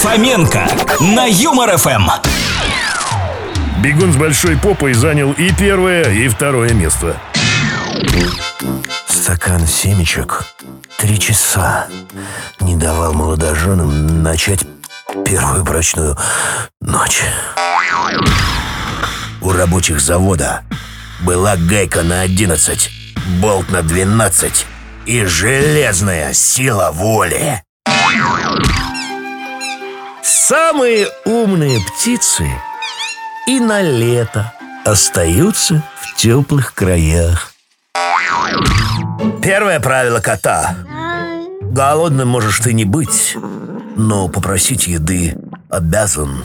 Фоменко на Юмор ФМ. Бегун с большой попой занял и первое, и второе место. Стакан семечек три часа не давал молодоженам начать первую брачную ночь. У рабочих завода была гайка на 11, болт на 12 и железная сила воли. Самые умные птицы и на лето остаются в теплых краях. Первое правило кота. Голодным можешь ты не быть, но попросить еды обязан.